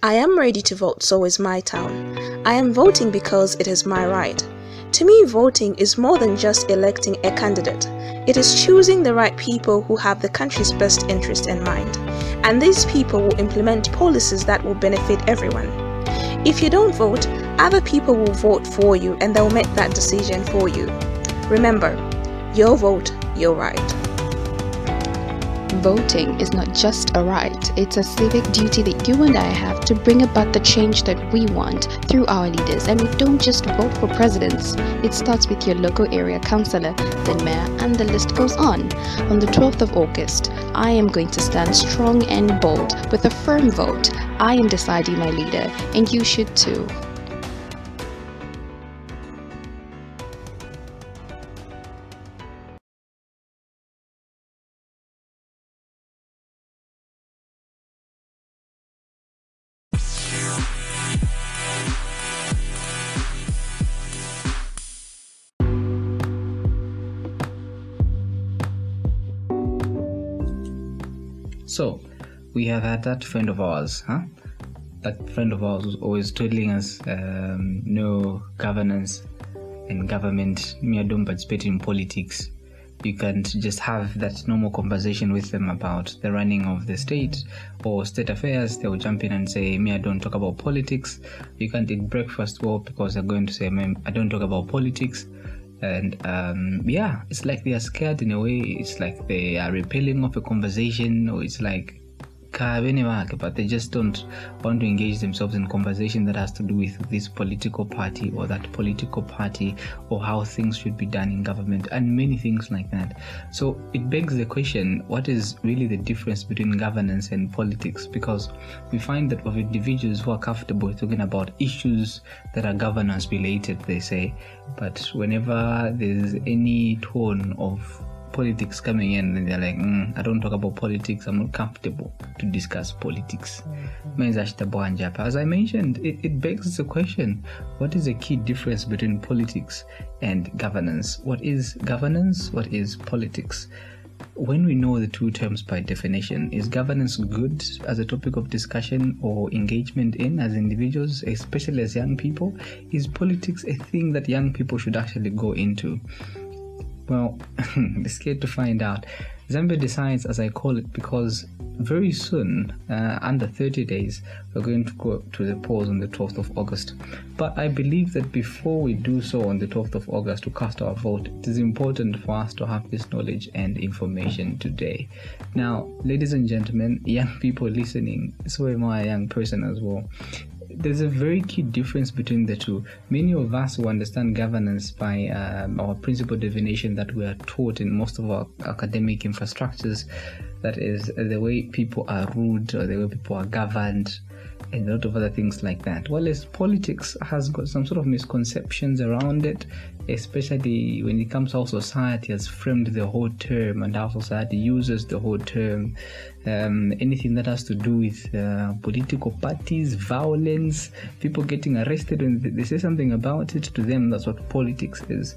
I am ready to vote, so is my town. I am voting because it is my right. To me, voting is more than just electing a candidate. It is choosing the right people who have the country's best interest in mind. And these people will implement policies that will benefit everyone. If you don't vote, other people will vote for you and they'll make that decision for you. Remember, your vote, your right. Voting is not just a right, it's a civic duty that you and I have to bring about the change that we want through our leaders. And we don't just vote for presidents, it starts with your local area councillor, then mayor, and the list goes on. On the 12th of August, I am going to stand strong and bold with a firm vote. I am deciding my leader, and you should too. Have had that friend of ours, huh? That friend of ours was always telling us um, no governance and government, me, I don't participate in politics. You can't just have that normal conversation with them about the running of the state or state affairs. They will jump in and say, Me, I don't talk about politics. You can't eat breakfast well because they're going to say, I don't talk about politics and um, yeah it's like they are scared in a way it's like they are repelling off a conversation or it's like but they just don't want to engage themselves in conversation that has to do with this political party or that political party or how things should be done in government and many things like that. So it begs the question what is really the difference between governance and politics? Because we find that of individuals who are comfortable talking about issues that are governance related, they say, but whenever there's any tone of politics coming in and they're like mm, i don't talk about politics i'm not comfortable to discuss politics mm-hmm. as i mentioned it, it begs the question what is the key difference between politics and governance what is governance what is politics when we know the two terms by definition, is governance good as a topic of discussion or engagement in as individuals, especially as young people? Is politics a thing that young people should actually go into? Well, be scared to find out. Zambia decides, as I call it, because very soon, uh, under 30 days, we're going to go to the polls on the 12th of August. But I believe that before we do so on the 12th of August to cast our vote, it is important for us to have this knowledge and information today. Now, ladies and gentlemen, young people listening, so am I a young person as well there's a very key difference between the two. Many of us who understand governance by um, our principal divination that we are taught in most of our academic infrastructures, that is the way people are ruled or the way people are governed and a lot of other things like that. Well, as politics has got some sort of misconceptions around it, especially when it comes to how society has framed the whole term and how society uses the whole term. Um, anything that has to do with uh, political parties, violence, people getting arrested when they say something about it, to them, that's what politics is.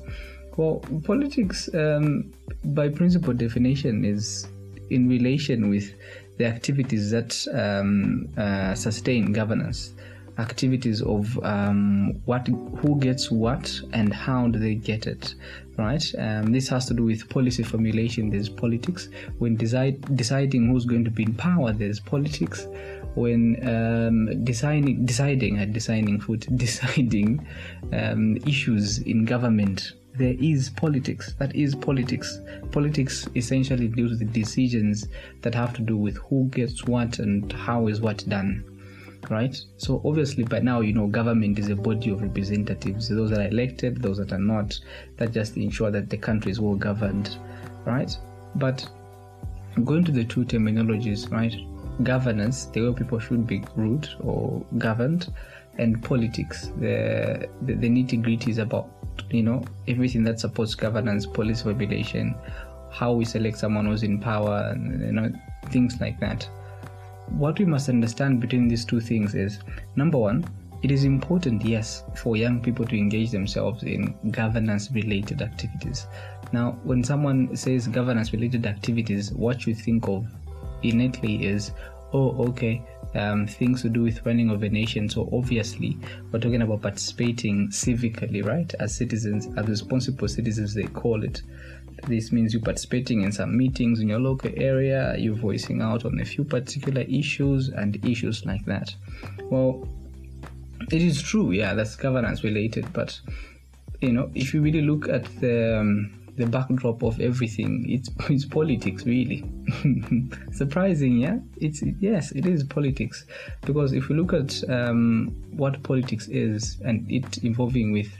Well, politics, um, by principle definition, is in relation with the activities that um, uh, sustain governance activities of um, what who gets what and how do they get it right um, this has to do with policy formulation there's politics when decide, deciding who's going to be in power there's politics when um, designing deciding and uh, designing food deciding um, issues in government there is politics. That is politics. Politics essentially deals with decisions that have to do with who gets what and how is what done. Right? So obviously by now you know government is a body of representatives. Those that are elected, those that are not, that just ensure that the country is well governed. Right? But going to the two terminologies, right? Governance, the way people should be ruled or governed, and politics, the the, the nitty gritty is about you know everything that supports governance policy formulation how we select someone who's in power and you know things like that what we must understand between these two things is number one it is important yes for young people to engage themselves in governance related activities. Now when someone says governance related activities what you think of innately is oh okay um, things to do with running of a nation. So obviously, we're talking about participating civically, right? As citizens, as responsible citizens, they call it. This means you're participating in some meetings in your local area, you're voicing out on a few particular issues and issues like that. Well, it is true, yeah, that's governance related, but you know, if you really look at the um, the backdrop of everything, it's it's politics, really. Surprising, yeah. It's yes, it is politics, because if you look at um, what politics is and it involving with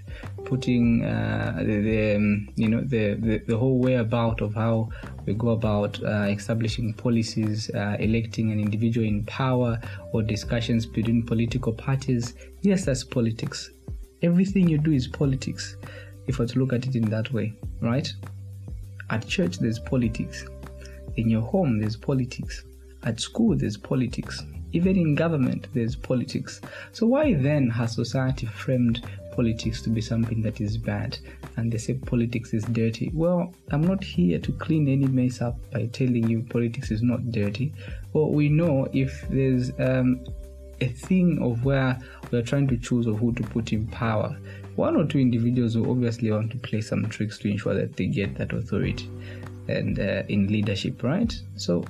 putting uh, the, the um, you know the, the, the whole way about of how we go about uh, establishing policies, uh, electing an individual in power, or discussions between political parties. Yes, that's politics. Everything you do is politics, if I to look at it in that way, right? At church, there's politics. In your home, there's politics. At school, there's politics. Even in government, there's politics. So, why then has society framed politics to be something that is bad and they say politics is dirty. Well, I'm not here to clean any mess up by telling you politics is not dirty. Well, we know if there's um, a thing of where we're trying to choose of who to put in power, one or two individuals will obviously want to play some tricks to ensure that they get that authority and uh, in leadership, right? So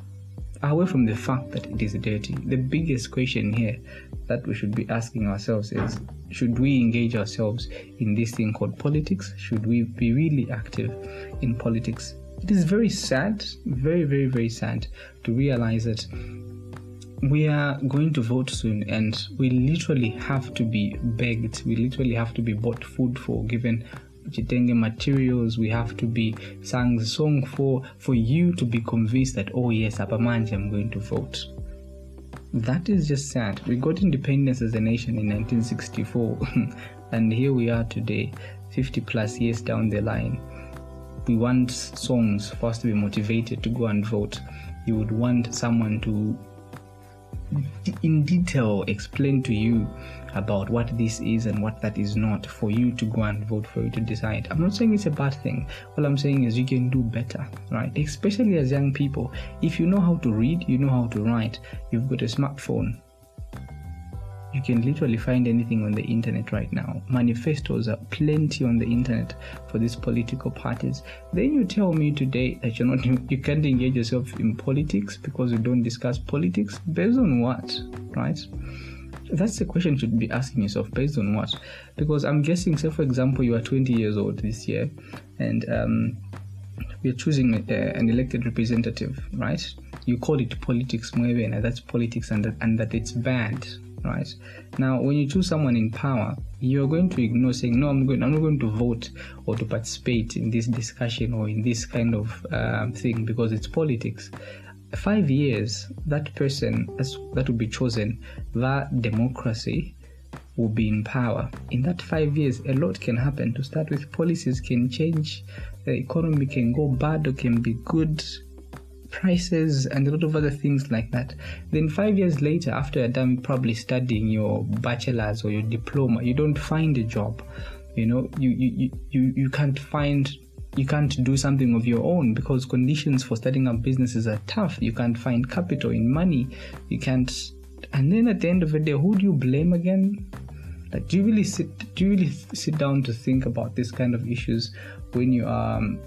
away from the fact that it is dirty, the biggest question here that we should be asking ourselves is should we engage ourselves in this thing called politics? Should we be really active in politics? It is very sad, very, very, very sad to realize that we are going to vote soon and we literally have to be begged, we literally have to be bought food for, given Chitenge materials we have to be sang song for for you to be convinced that oh yes Apamanje I'm going to vote. That is just sad. We got independence as a nation in 1964 and here we are today 50 plus years down the line. We want songs for us to be motivated to go and vote. You would want someone to in detail explain to you about what this is and what that is not for you to go and vote for you to decide. I'm not saying it's a bad thing. All I'm saying is you can do better, right? Especially as young people. If you know how to read, you know how to write, you've got a smartphone, you can literally find anything on the internet right now. Manifestos are plenty on the internet for these political parties. Then you tell me today that you're not you can't engage yourself in politics because you don't discuss politics. Based on what? Right? That's the question you should be asking yourself. Based on what? Because I'm guessing, say for example, you are 20 years old this year, and um, we're choosing a, an elected representative, right? You call it politics, maybe, and that's politics, and that, and that it's bad right now when you choose someone in power you're going to ignore saying no i'm going i'm not going to vote or to participate in this discussion or in this kind of um, thing because it's politics. Five years that person that will be chosen that democracy will be in power. In that five years a lot can happen. To start with policies can change the economy can go bad or can be good prices and a lot of other things like that. Then five years later, after you're done probably studying your bachelor's or your diploma, you don't find a job. You know, you you, you, you can't find you can't do something of your own because conditions for starting up businesses are tough. You can't find capital in money. You can't and then at the end of the day, who do you blame again? Like do you really sit do you really sit down to think about this kind of issues when you are um,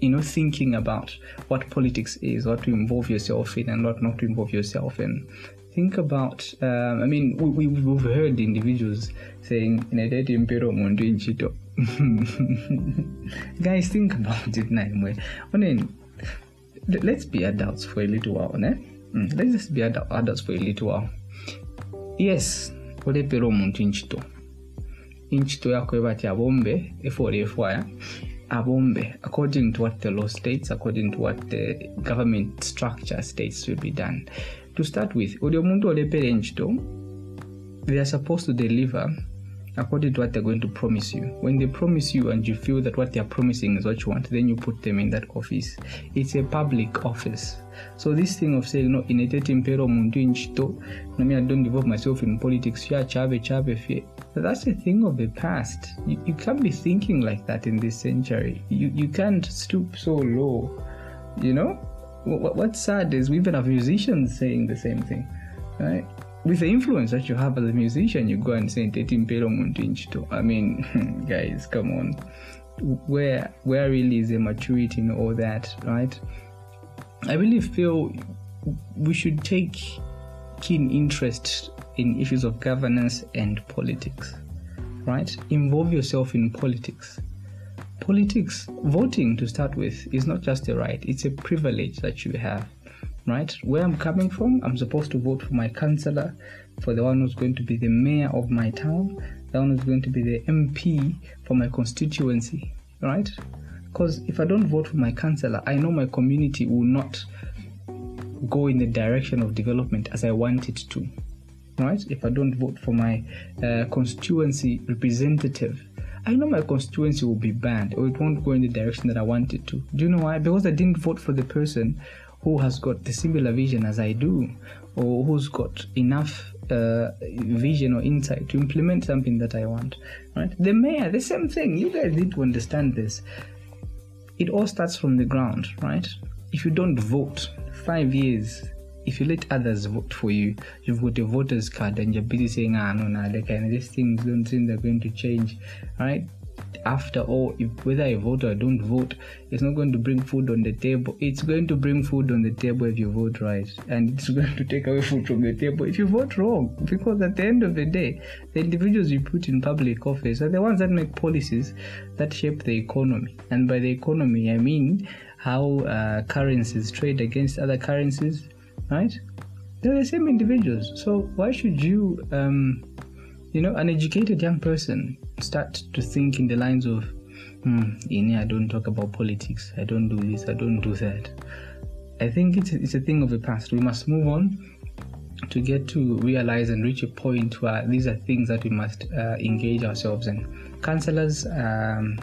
you know thinking about what politics is what to involve yourself in and what not to involve yourself in. Think about um, i mean we, we, have heard individuals saying guys think about it mean, let's be adults for a little while ne? Mm, let's just be adults for a little while. Yes olepera omuntu inchito inchito yako ebati abombe efoora efwaya abombe according to what the law states according to what the government structure states will be done to start with uli omuntu olepera enchito they are supposed to deliver according to what they're going to promise you. When they promise you and you feel that what they're promising is what you want, then you put them in that office. It's a public office. So this thing of saying no inetete impero muntu inchito, no I don't involve myself in politics, chave chave. That's a thing of the past. You, you can't be thinking like that in this century. You you can't stoop so low. You know? What, what's sad is we even have musicians saying the same thing right? With the influence that you have as a musician, you go and say. I mean, guys, come on. Where where really is the maturity in all that, right? I really feel we should take keen interest in issues of governance and politics, right? Involve yourself in politics. Politics, voting to start with, is not just a right, it's a privilege that you have, right? Where I'm coming from, I'm supposed to vote for my councillor, for the one who's going to be the mayor of my town, the one who's going to be the MP for my constituency, right? Because if I don't vote for my councillor, I know my community will not go in the direction of development as I want it to. Right? If I don't vote for my uh, constituency representative, I know my constituency will be banned or it won't go in the direction that I want it to. Do you know why? Because I didn't vote for the person who has got the similar vision as I do or who's got enough uh, vision or insight to implement something that I want. Right? The mayor, the same thing. You guys need to understand this. It all starts from the ground, right? If you don't vote, five years, if you let others vote for you, you've got a voter's card and you're busy saying, ah, no, no, like, and these things don't seem they're going to change, right? After all, if whether I vote or I don't vote, it's not going to bring food on the table. It's going to bring food on the table if you vote right, and it's going to take away food from the table if you vote wrong. Because at the end of the day, the individuals you put in public office are the ones that make policies that shape the economy. And by the economy, I mean how uh, currencies trade against other currencies, right? They're the same individuals. So why should you, um, you know, an educated young person start to think in the lines of, hmm, I don't talk about politics. I don't do this. I don't do that. I think it's it's a thing of the past. We must move on to get to realize and reach a point where these are things that we must uh, engage ourselves in. Councillors um,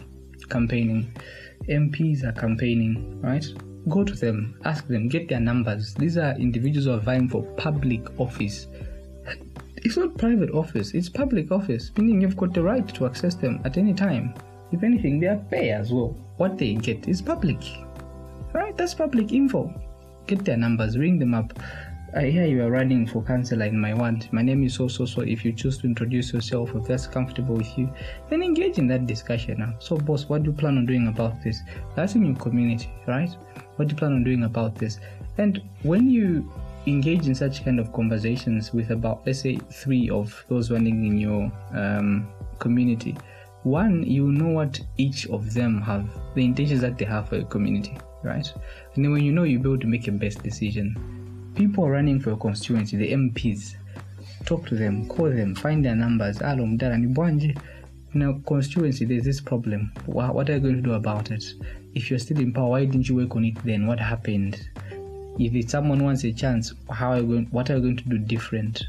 campaigning MPs are campaigning, right? Go to them, ask them, get their numbers. These are individuals who are vying for public office. It's not private office, it's public office, meaning you've got the right to access them at any time. If anything, they are pay as well. What they get is public. Right? That's public info. Get their numbers, ring them up, I hear you are running for councillor in my ward. My name is so so so. If you choose to introduce yourself, if that's comfortable with you, then engage in that discussion now. So, boss, what do you plan on doing about this? That's in your community, right? What do you plan on doing about this? And when you engage in such kind of conversations with about, let's say, three of those running in your um, community, one, you know what each of them have, the intentions that they have for your community, right? And then when you know, you'll be able to make a best decision people running for your constituency, the MPs, talk to them, call them, find their numbers. Alo mdara ni bwanje. In constituency, there's this problem. What are you going to do about it? If you're still in power, why didn't you work on it then? What happened? If it's someone wants a chance, how are you going? What are you going to do different?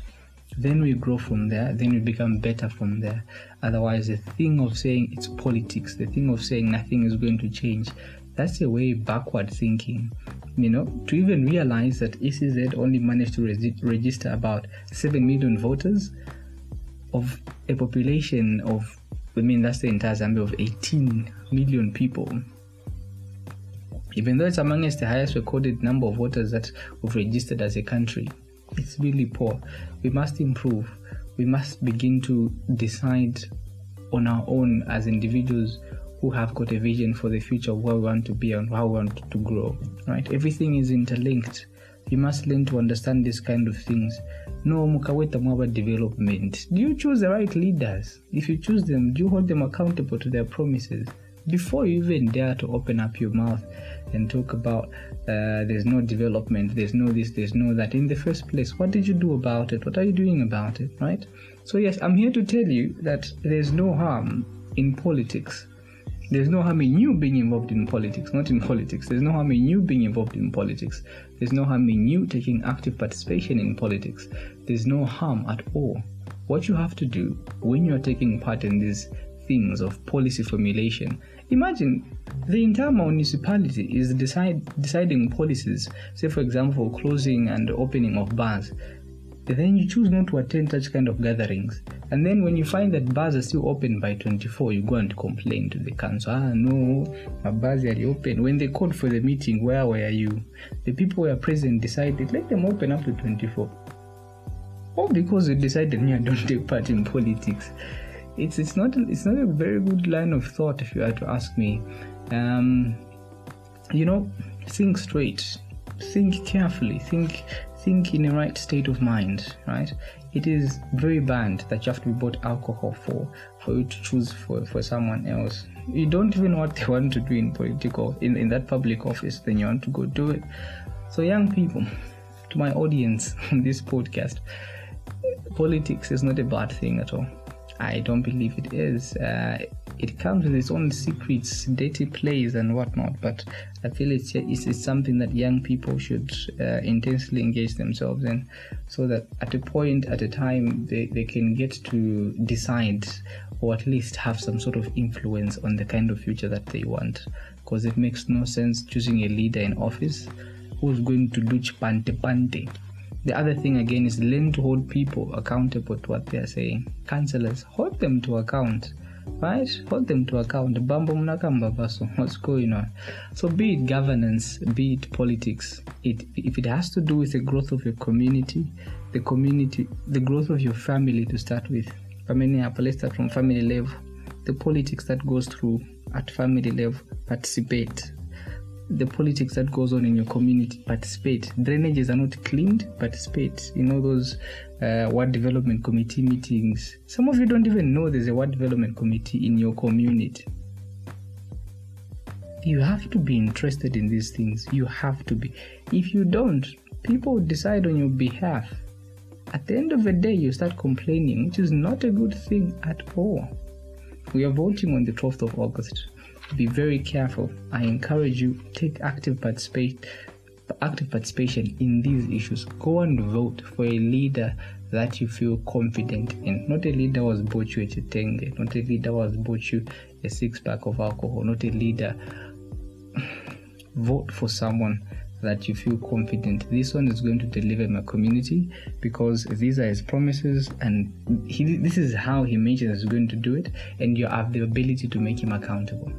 Then we grow from there. Then we become better from there. Otherwise, the thing of saying it's politics, the thing of saying nothing is going to change, that's a way backward thinking you know, to even realize that ECZ only managed to regi- register about 7 million voters of a population of, I mean, that's the entire Zambia of 18 million people. Even though it's amongst the highest recorded number of voters that we've registered as a country, it's really poor. We must improve. We must begin to decide on our own as individuals who have got a vision for the future of where we want to be and how we want to grow. Right? Everything is interlinked. You must learn to understand these kind of things. No mukaweta mwaba development. Do you choose the right leaders? If you choose them, do you hold them accountable to their promises? Before you even dare to open up your mouth and talk about uh, there's no development, there's no this, there's no that. In the first place, what did you do about it? What are you doing about it? Right? So, yes, I'm here to tell you that there's no harm in politics there's no harm in you being involved in politics, not in politics. There's no harm in you being involved in politics. There's no harm in you taking active participation in politics. There's no harm at all. What you have to do when you're taking part in these things of policy formulation, imagine the entire municipality is decide, deciding policies, say, for example, closing and opening of bars then you choose not to attend such kind of gatherings. And then when you find that bars are still open by 24, you go and complain to the council. Ah, no, my bars are open. When they called for the meeting, where were you? The people were present decided, let them open up to 24. All because you decided me I don't take part in politics. It's it's not it's not a very good line of thought if you had to ask me. Um, you know, think straight, think carefully, think think in the right state of mind, right? It is very bad that you have to be bought alcohol for for you to choose for, for someone else. You don't even know what they want to do in political in, in that public office, then you want to go do it. So young people, to my audience on this podcast, politics is not a bad thing at all. I don't believe it is. Uh, it comes with its own secrets, dirty plays, and whatnot. But I feel it's it's, it's something that young people should uh, intensely engage themselves in, so that at a point, at a time, they, they can get to decide, or at least have some sort of influence on the kind of future that they want. Because it makes no sense choosing a leader in office who's going to do pante pante the other thing again is learn to hold people accountable to what they are saying. Councillors, hold them to account. Right? Hold them to account. Bambo mnakamba baso. What's going on? So be it governance, be it politics, it if it has to do with the growth of your community, the community the growth of your family to start with. Family let's start from family level. The politics that goes through at family level, participate the politics that goes on in your community participate. Drainages are not cleaned participate. You know those uh, ward development committee meetings. Some of you don't even know there's a ward development committee in your community. You have to be interested in these things. You have to be. If you don't people decide on your behalf. At the end of the day you start complaining which is not a good thing at all. We are voting on the 12th of august be very careful. I encourage you take active active participation in these issues. Go and vote for a leader that you feel confident in. Not a leader who has bought you a chitenge, not a leader who has bought you a six pack of alcohol, not a leader. vote for someone that you feel confident this one is going to deliver my community because these are his promises and he, this is how he mentions he's going to do it and you have the ability to make him accountable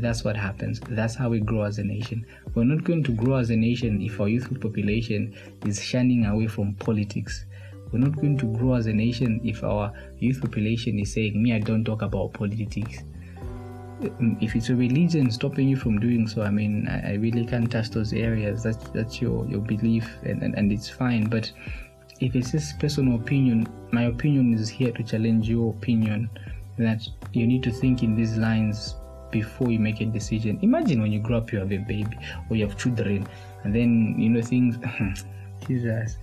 that's what happens. That's how we grow as a nation. We're not going to grow as a nation if our youthful population is shunning away from politics. We're not going to grow as a nation if our youth population is saying, Me, I don't talk about politics. Um, if it's a religion stopping you from doing so, I mean, I, really can't touch those areas. That's that's your, your belief, and, and, and it's fine. But if it's just personal opinion, my opinion is here to challenge your opinion that you need to think in these lines before you make a decision. Imagine when you grow up, you have a baby or you have children, and then you know things. Jesus,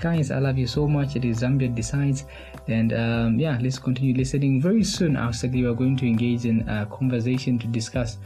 guys, I love you so much. It is Zambia decides, and um, yeah, let's continue listening. Very soon, actually, we are going to engage in a conversation to discuss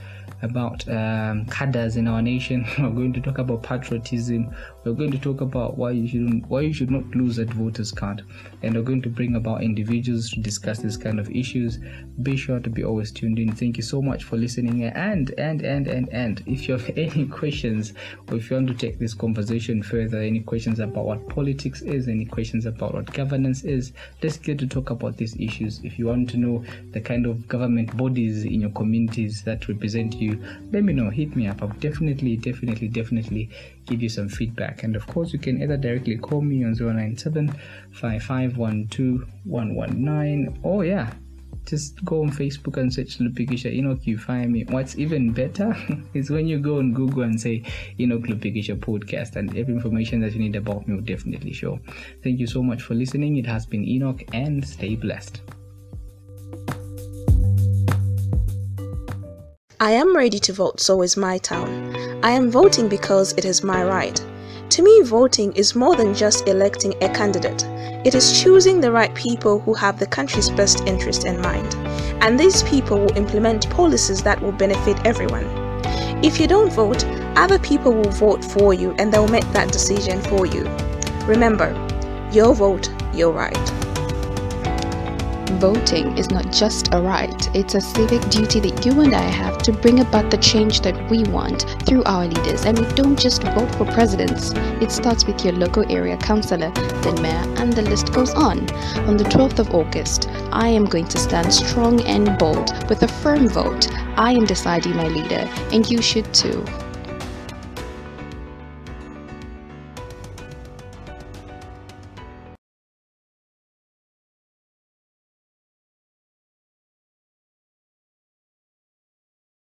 about um, cadres in our nation. We're going to talk about patriotism. We're going to talk about why you shouldn't, why you should not lose that voters card, and we're going to bring about individuals to discuss this kind of issues. Be sure to be always tuned in. Thank you so much for listening. And and and and and if you have any questions or if you want to take this conversation further, any questions about what politics is, any questions about what governance is, let's get to talk about these issues. If you want to know the kind of government bodies in your communities that represent you you, let me know. Hit me up. I'll definitely, definitely, definitely give you some feedback. And of course, you can either directly call me on 097 Oh, yeah. Just go on Facebook and search Lupikisha Enoch, you find me. What's even better is when you go on Google and say Enoch Lupikisha podcast, and every information that you need about me will definitely show. Thank you so much for listening. It has been Enoch, and stay blessed. I am ready to vote, so is my town. I am voting because it is my right. To me, voting is more than just electing a candidate. It is choosing the right people who have the country's best interest in mind. And these people will implement policies that will benefit everyone. If you don't vote, other people will vote for you and they'll make that decision for you. Remember, your vote, your right. Voting is not just a right, it's a civic duty that you and I have to bring about the change that we want through our leaders. And we don't just vote for presidents, it starts with your local area councillor, then mayor, and the list goes on. On the 12th of August, I am going to stand strong and bold with a firm vote. I am deciding my leader, and you should too.